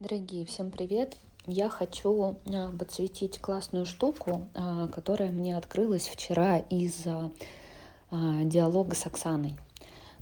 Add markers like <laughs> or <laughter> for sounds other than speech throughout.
Дорогие, всем привет! Я хочу а, подсветить классную штуку, а, которая мне открылась вчера из-за а, диалога с Оксаной.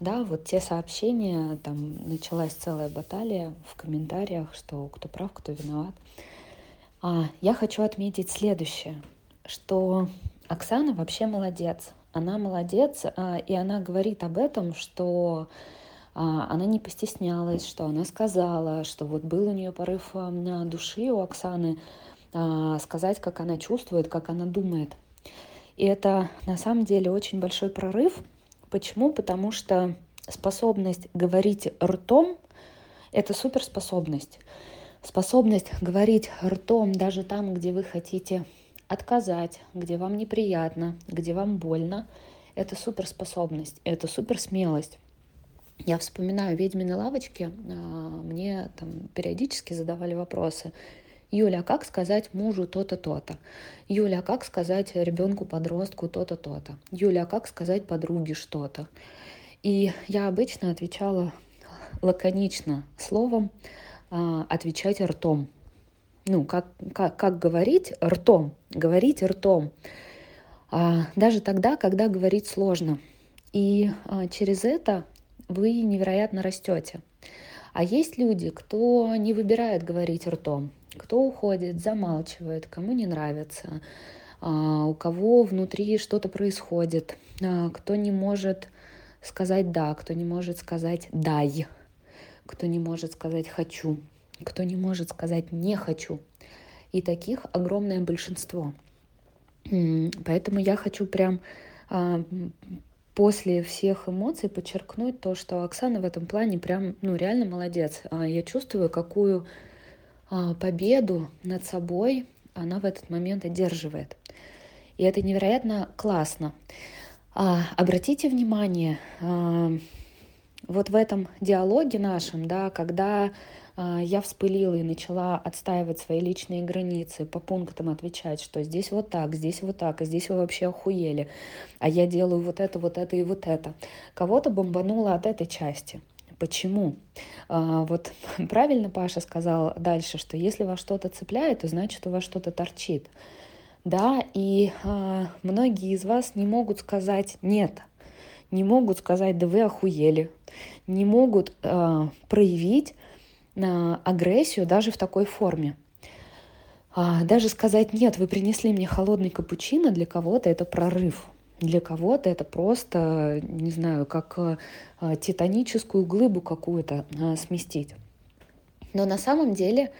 Да, вот те сообщения, там началась целая баталия в комментариях, что кто прав, кто виноват. Я хочу отметить следующее, что Оксана вообще молодец. Она молодец, и она говорит об этом, что а, она не постеснялась, что она сказала, что вот был у нее порыв а, на души у Оксаны а, сказать, как она чувствует, как она думает. И это на самом деле очень большой прорыв. Почему? Потому что способность говорить ртом — это суперспособность. Способность говорить ртом даже там, где вы хотите отказать, где вам неприятно, где вам больно, это суперспособность, это суперсмелость. Я вспоминаю «Ведьмины лавочки», а, мне там периодически задавали вопросы. Юля, а как сказать мужу то-то, то-то? Юля, а как сказать ребенку-подростку то-то, то-то? Юля, как сказать подруге что-то? И я обычно отвечала лаконично словом, отвечать ртом. Ну, как, как, как говорить ртом, говорить ртом. Даже тогда, когда говорить сложно. И через это вы невероятно растете. А есть люди, кто не выбирает говорить ртом, кто уходит, замалчивает, кому не нравится, а, у кого внутри что-то происходит, а, кто не может сказать «да», кто не может сказать «дай», кто не может сказать «хочу», кто не может сказать «не хочу». И таких огромное большинство. Поэтому я хочу прям а, после всех эмоций подчеркнуть то, что Оксана в этом плане прям, ну, реально молодец. А, я чувствую, какую а, победу над собой она в этот момент одерживает. И это невероятно классно. А, обратите внимание, вот в этом диалоге нашем, да, когда я вспылила и начала отстаивать свои личные границы, по пунктам отвечать, что здесь вот так, здесь вот так, а здесь вы вообще охуели, а я делаю вот это, вот это и вот это. Кого-то бомбануло от этой части. Почему? А, вот <laughs> правильно Паша сказал дальше, что если вас что-то цепляет, то значит у вас что-то торчит. Да, и а, многие из вас не могут сказать «нет», не могут сказать «да вы охуели», не могут а, проявить агрессию даже в такой форме. А, даже сказать «нет, вы принесли мне холодный капучино» для кого-то это прорыв. Для кого-то это просто, не знаю, как а, титаническую глыбу какую-то а, сместить. Но на самом деле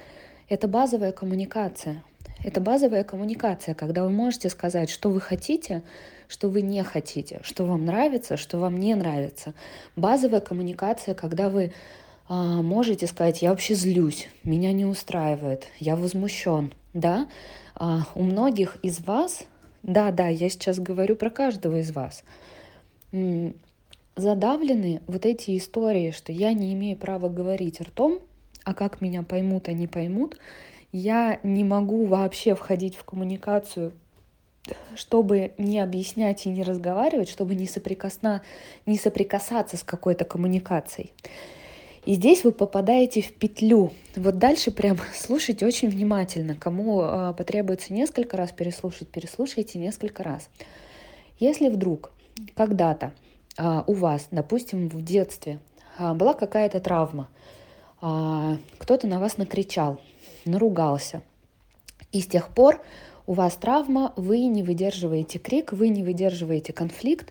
это базовая коммуникация. Это базовая коммуникация, когда вы можете сказать, что вы хотите, что вы не хотите, что вам нравится, что вам не нравится. Базовая коммуникация, когда вы можете сказать, я вообще злюсь, меня не устраивает, я возмущен, да? А, у многих из вас, да, да, я сейчас говорю про каждого из вас, задавлены вот эти истории, что я не имею права говорить ртом, а как меня поймут, они поймут, я не могу вообще входить в коммуникацию чтобы не объяснять и не разговаривать, чтобы не, соприкосна... не соприкасаться с какой-то коммуникацией. И здесь вы попадаете в петлю. Вот дальше прям <laughs> слушайте очень внимательно. Кому э, потребуется несколько раз переслушать, переслушайте несколько раз. Если вдруг когда-то э, у вас, допустим, в детстве э, была какая-то травма, э, кто-то на вас накричал, наругался, и с тех пор у вас травма, вы не выдерживаете крик, вы не выдерживаете конфликт,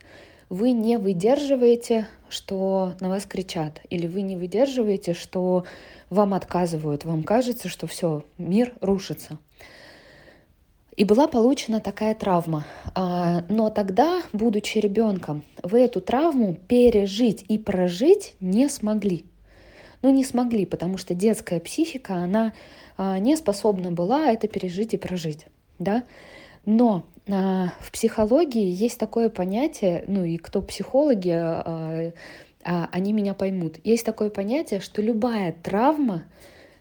вы не выдерживаете, что на вас кричат, или вы не выдерживаете, что вам отказывают, вам кажется, что все, мир рушится. И была получена такая травма. А, но тогда, будучи ребенком, вы эту травму пережить и прожить не смогли. Ну, не смогли, потому что детская психика, она а, не способна была это пережить и прожить. Да? Но в психологии есть такое понятие, ну и кто психологи, а, а, они меня поймут. Есть такое понятие, что любая травма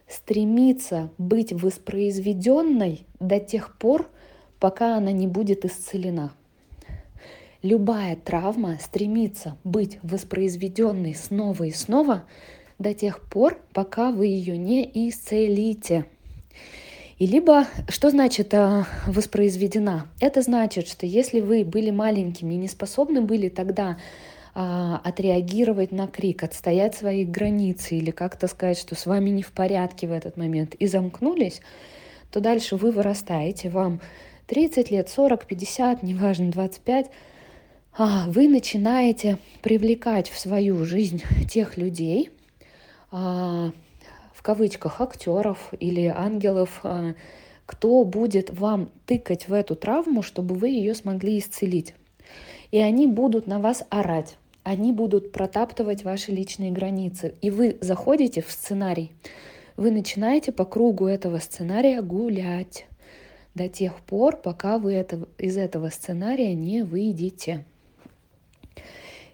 стремится быть воспроизведенной до тех пор, пока она не будет исцелена. Любая травма стремится быть воспроизведенной снова и снова до тех пор, пока вы ее не исцелите. И либо, что значит э, воспроизведена? Это значит, что если вы были маленькими и не способны были тогда а, отреагировать на крик, отстоять свои границы или как-то сказать, что с вами не в порядке в этот момент и замкнулись, то дальше вы вырастаете, вам 30 лет, 40, 50, неважно, 25, а, вы начинаете привлекать в свою жизнь тех людей, а, в кавычках актеров или ангелов, а, кто будет вам тыкать в эту травму, чтобы вы ее смогли исцелить. И они будут на вас орать, они будут протаптывать ваши личные границы. И вы заходите в сценарий, вы начинаете по кругу этого сценария гулять до тех пор, пока вы это, из этого сценария не выйдете.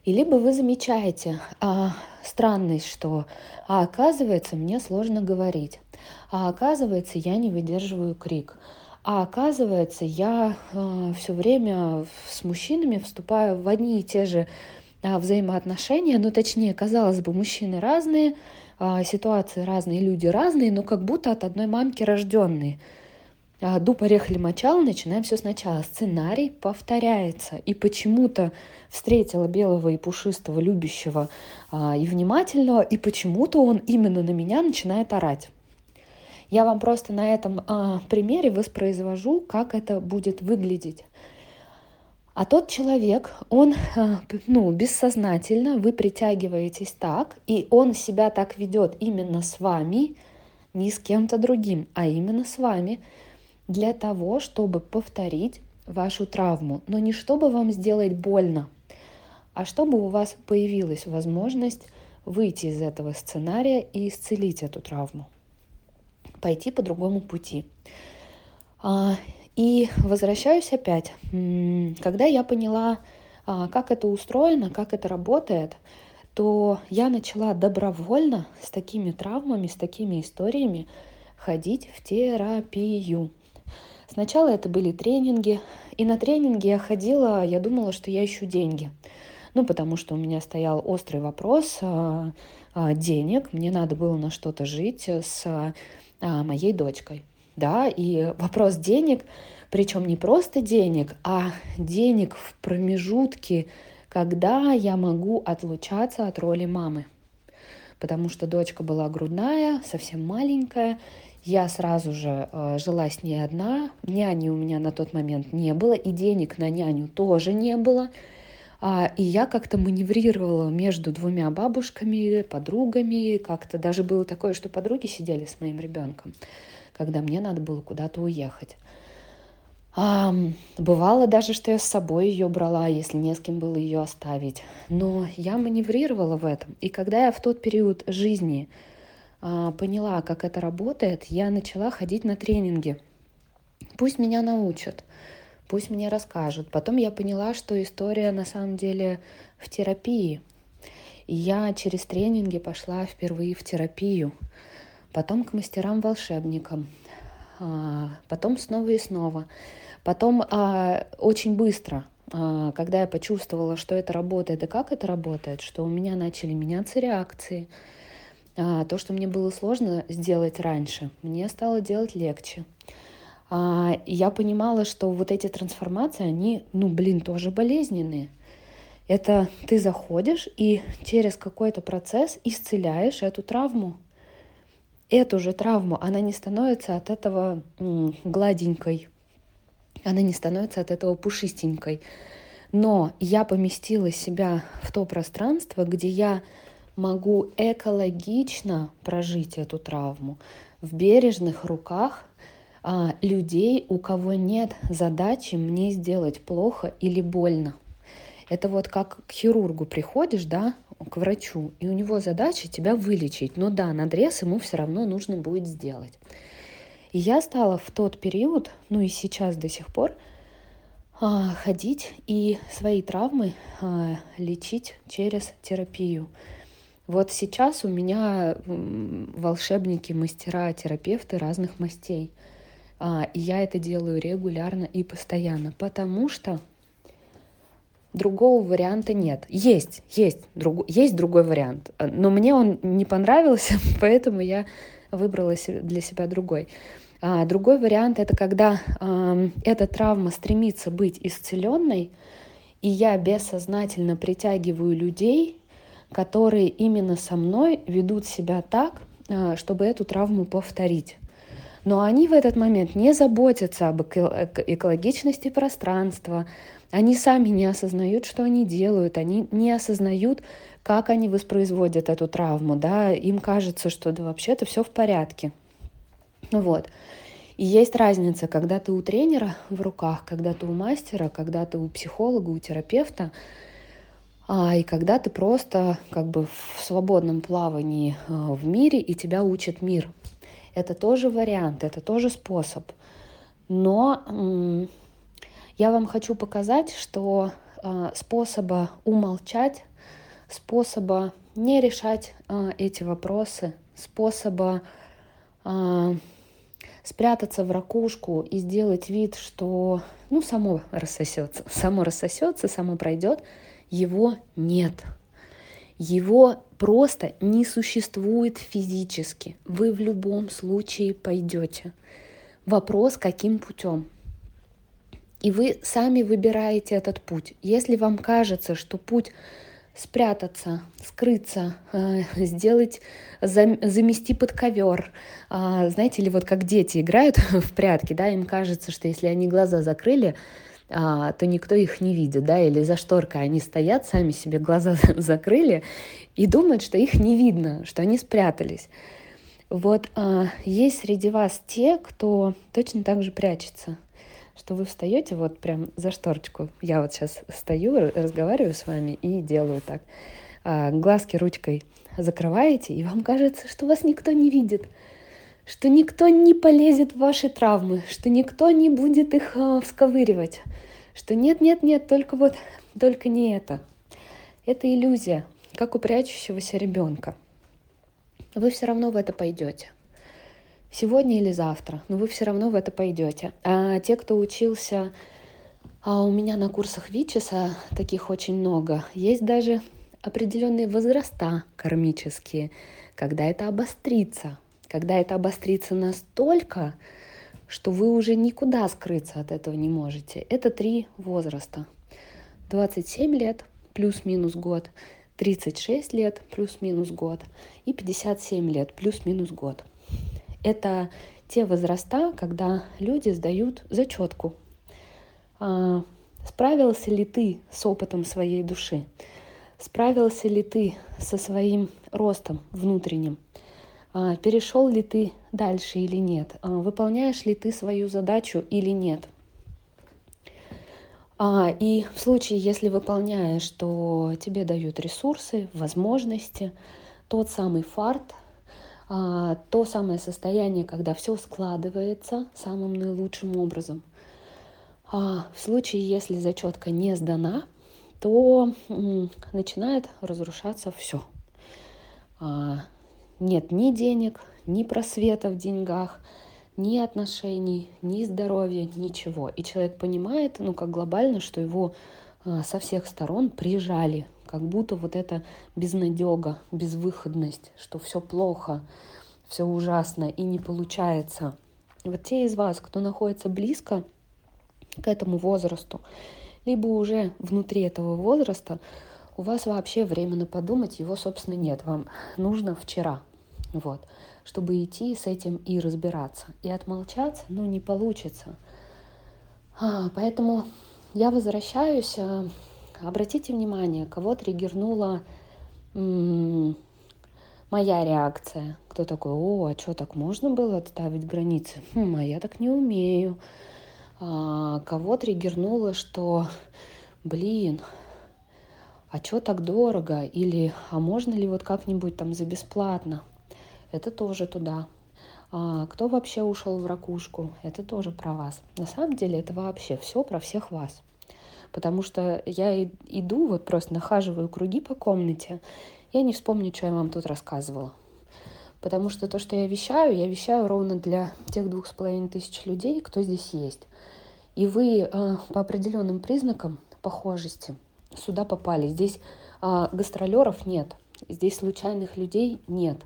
И либо вы замечаете а, странность, что а оказывается мне сложно говорить, а оказывается я не выдерживаю крик, а оказывается я а, все время с мужчинами вступаю в одни и те же а, взаимоотношения, ну точнее, казалось бы, мужчины разные, а, ситуации разные, люди разные, но как будто от одной мамки рожденные. А, дуб, орех или мочал, начинаем все сначала. Сценарий повторяется. И почему-то встретила белого и пушистого, любящего а, и внимательного, и почему-то он именно на меня начинает орать. Я вам просто на этом а, примере воспроизвожу, как это будет выглядеть. А тот человек, он, а, ну, бессознательно, вы притягиваетесь так, и он себя так ведет именно с вами, не с кем-то другим, а именно с вами – для того, чтобы повторить вашу травму, но не чтобы вам сделать больно, а чтобы у вас появилась возможность выйти из этого сценария и исцелить эту травму, пойти по другому пути. А, и возвращаюсь опять. Когда я поняла, а, как это устроено, как это работает, то я начала добровольно с такими травмами, с такими историями ходить в терапию. Сначала это были тренинги, и на тренинги я ходила, я думала, что я ищу деньги. Ну, потому что у меня стоял острый вопрос а, а, денег, мне надо было на что-то жить с а, моей дочкой. Да, и вопрос денег, причем не просто денег, а денег в промежутке, когда я могу отлучаться от роли мамы. Потому что дочка была грудная, совсем маленькая, я сразу же э, жила с ней одна, няни у меня на тот момент не было, и денег на няню тоже не было. А, и я как-то маневрировала между двумя бабушками, подругами. Как-то даже было такое, что подруги сидели с моим ребенком, когда мне надо было куда-то уехать. А, бывало даже, что я с собой ее брала, если не с кем было ее оставить. Но я маневрировала в этом. И когда я в тот период жизни поняла, как это работает, я начала ходить на тренинги. Пусть меня научат, пусть мне расскажут. Потом я поняла, что история на самом деле в терапии. И я через тренинги пошла впервые в терапию. Потом к мастерам-волшебникам. А, потом снова и снова. Потом а, очень быстро, когда я почувствовала, что это работает и как это работает, что у меня начали меняться реакции – а, то, что мне было сложно сделать раньше, мне стало делать легче. А, я понимала, что вот эти трансформации, они, ну, блин, тоже болезненные. Это ты заходишь и через какой-то процесс исцеляешь эту травму. Эту же травму, она не становится от этого м, гладенькой, она не становится от этого пушистенькой. Но я поместила себя в то пространство, где я могу экологично прожить эту травму в бережных руках а, людей, у кого нет задачи мне сделать плохо или больно. Это вот как к хирургу приходишь, да, к врачу, и у него задача тебя вылечить. Но да, надрез ему все равно нужно будет сделать. И я стала в тот период, ну и сейчас до сих пор, а, ходить и свои травмы а, лечить через терапию. Вот сейчас у меня волшебники, мастера, терапевты разных мастей. А, и я это делаю регулярно и постоянно, потому что другого варианта нет. Есть, есть, друг, есть другой вариант, но мне он не понравился, <laughs> поэтому я выбрала для себя другой. А, другой вариант это когда э, эта травма стремится быть исцеленной, и я бессознательно притягиваю людей, которые именно со мной ведут себя так, э, чтобы эту травму повторить. Но они в этот момент не заботятся об экологичности пространства, они сами не осознают, что они делают, они не осознают, как они воспроизводят эту травму, да, им кажется, что да вообще-то все в порядке. Вот. И есть разница, когда ты у тренера в руках, когда ты у мастера, когда ты у психолога, у терапевта, и когда ты просто как бы в свободном плавании а, в мире, и тебя учит мир. Это тоже вариант, это тоже способ. Но я вам хочу показать, что а, способа умолчать, способа не решать а, эти вопросы, способа а, спрятаться в ракушку и сделать вид, что ну, само рассосется, <laughs> само рассосется, само пройдет, его нет. Его просто не существует физически. Вы в любом случае пойдете. Вопрос, каким путем. И вы сами выбираете этот путь. Если вам кажется, что путь спрятаться, скрыться, э, <laughs> сделать, замести под ковер. А, знаете ли, вот как дети играют <laughs> в прятки, да, им кажется, что если они глаза закрыли, то никто их не видит, да, или за шторкой они стоят, сами себе глаза <laughs> закрыли и думают, что их не видно, что они спрятались. Вот а, есть среди вас те, кто точно так же прячется – что вы встаете вот прям за шторочку. Я вот сейчас стою, разговариваю с вами и делаю так. А, глазки ручкой закрываете, и вам кажется, что вас никто не видит, что никто не полезет в ваши травмы, что никто не будет их а, всковыривать, что нет-нет-нет, только вот, только не это. Это иллюзия, как у прячущегося ребенка. Вы все равно в это пойдете сегодня или завтра, но вы все равно в это пойдете. А те, кто учился а у меня на курсах Вичеса, таких очень много, есть даже определенные возраста кармические, когда это обострится, когда это обострится настолько, что вы уже никуда скрыться от этого не можете. Это три возраста. 27 лет плюс-минус год, 36 лет плюс-минус год и 57 лет плюс-минус год. Это те возраста, когда люди сдают зачетку. А, справился ли ты с опытом своей души? Справился ли ты со своим ростом внутренним? А, перешел ли ты дальше или нет? А, выполняешь ли ты свою задачу или нет? И в случае, если выполняешь, то тебе дают ресурсы, возможности, тот самый фарт, а, то самое состояние, когда все складывается самым наилучшим образом. А в случае, если зачетка не сдана, то начинает разрушаться все. Нет ни денег, ни просвета в деньгах, ни отношений, ни здоровья, ничего. И человек понимает, ну, как глобально, что его а, со всех сторон прижали как будто вот эта безнадега, безвыходность, что все плохо, все ужасно и не получается. Вот те из вас, кто находится близко к этому возрасту, либо уже внутри этого возраста, у вас вообще времени подумать его, собственно, нет. Вам нужно вчера, вот, чтобы идти с этим и разбираться. И отмолчаться, ну, не получится. А, поэтому я возвращаюсь а, Обратите внимание, кого триггернула м- моя реакция. Кто такой, о, а что, так можно было отставить границы? Хм, а я так не умею. А, кого триггернуло, что, блин, а что так дорого? Или, а можно ли вот как-нибудь там за бесплатно? Это тоже туда. А, кто вообще ушел в ракушку? Это тоже про вас. На самом деле это вообще все про всех вас потому что я иду, вот просто нахаживаю круги по комнате, я не вспомню, что я вам тут рассказывала. Потому что то, что я вещаю, я вещаю ровно для тех двух с половиной тысяч людей, кто здесь есть. И вы э, по определенным признакам похожести сюда попали. Здесь а, гастролеров нет, здесь случайных людей нет.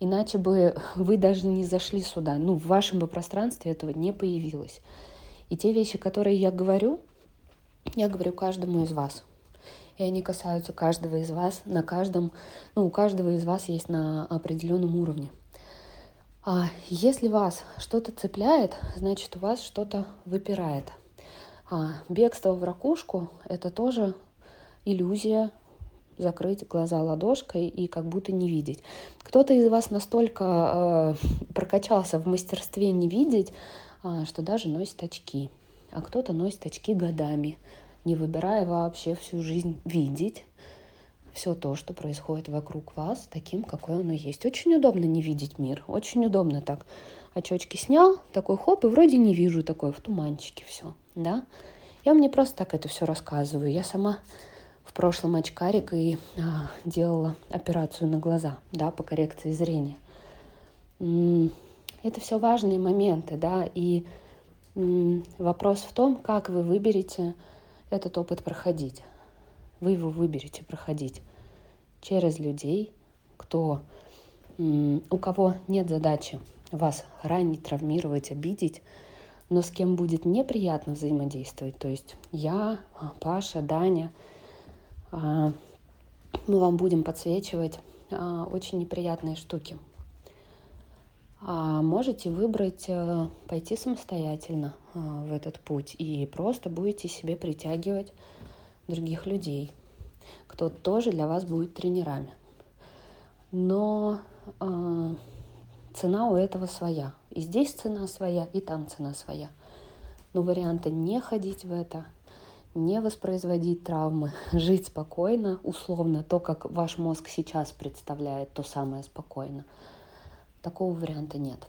Иначе бы <laughs> вы даже не зашли сюда. Ну, в вашем бы пространстве этого не появилось. И те вещи, которые я говорю, я говорю каждому из вас. И они касаются каждого из вас на каждом, ну, у каждого из вас есть на определенном уровне. А если вас что-то цепляет, значит, у вас что-то выпирает. А бегство в ракушку – это тоже иллюзия закрыть глаза ладошкой и как будто не видеть. Кто-то из вас настолько э, прокачался в мастерстве не видеть, э, что даже носит очки. А кто-то носит очки годами, не выбирая вообще всю жизнь видеть все то, что происходит вокруг вас, таким, какой оно есть. Очень удобно не видеть мир, очень удобно так. Очечки снял, такой хоп, и вроде не вижу такое в туманчике все, да. Я мне просто так это все рассказываю. Я сама в прошлом очкарик и а, делала операцию на глаза, да, по коррекции зрения. Это все важные моменты, да, и вопрос в том, как вы выберете этот опыт проходить. Вы его выберете проходить через людей, кто, у кого нет задачи вас ранить, травмировать, обидеть, но с кем будет неприятно взаимодействовать. То есть я, Паша, Даня – а, мы вам будем подсвечивать а, очень неприятные штуки. А можете выбрать э, пойти самостоятельно в этот путь и просто будете себе притягивать других людей, кто тоже для вас будет тренерами. Но цена у этого своя. И здесь цена своя, и там цена своя. Но варианта не ходить в это – не воспроизводить травмы, <laughs> жить спокойно, условно, то, как ваш мозг сейчас представляет, то самое спокойно. Такого варианта нет.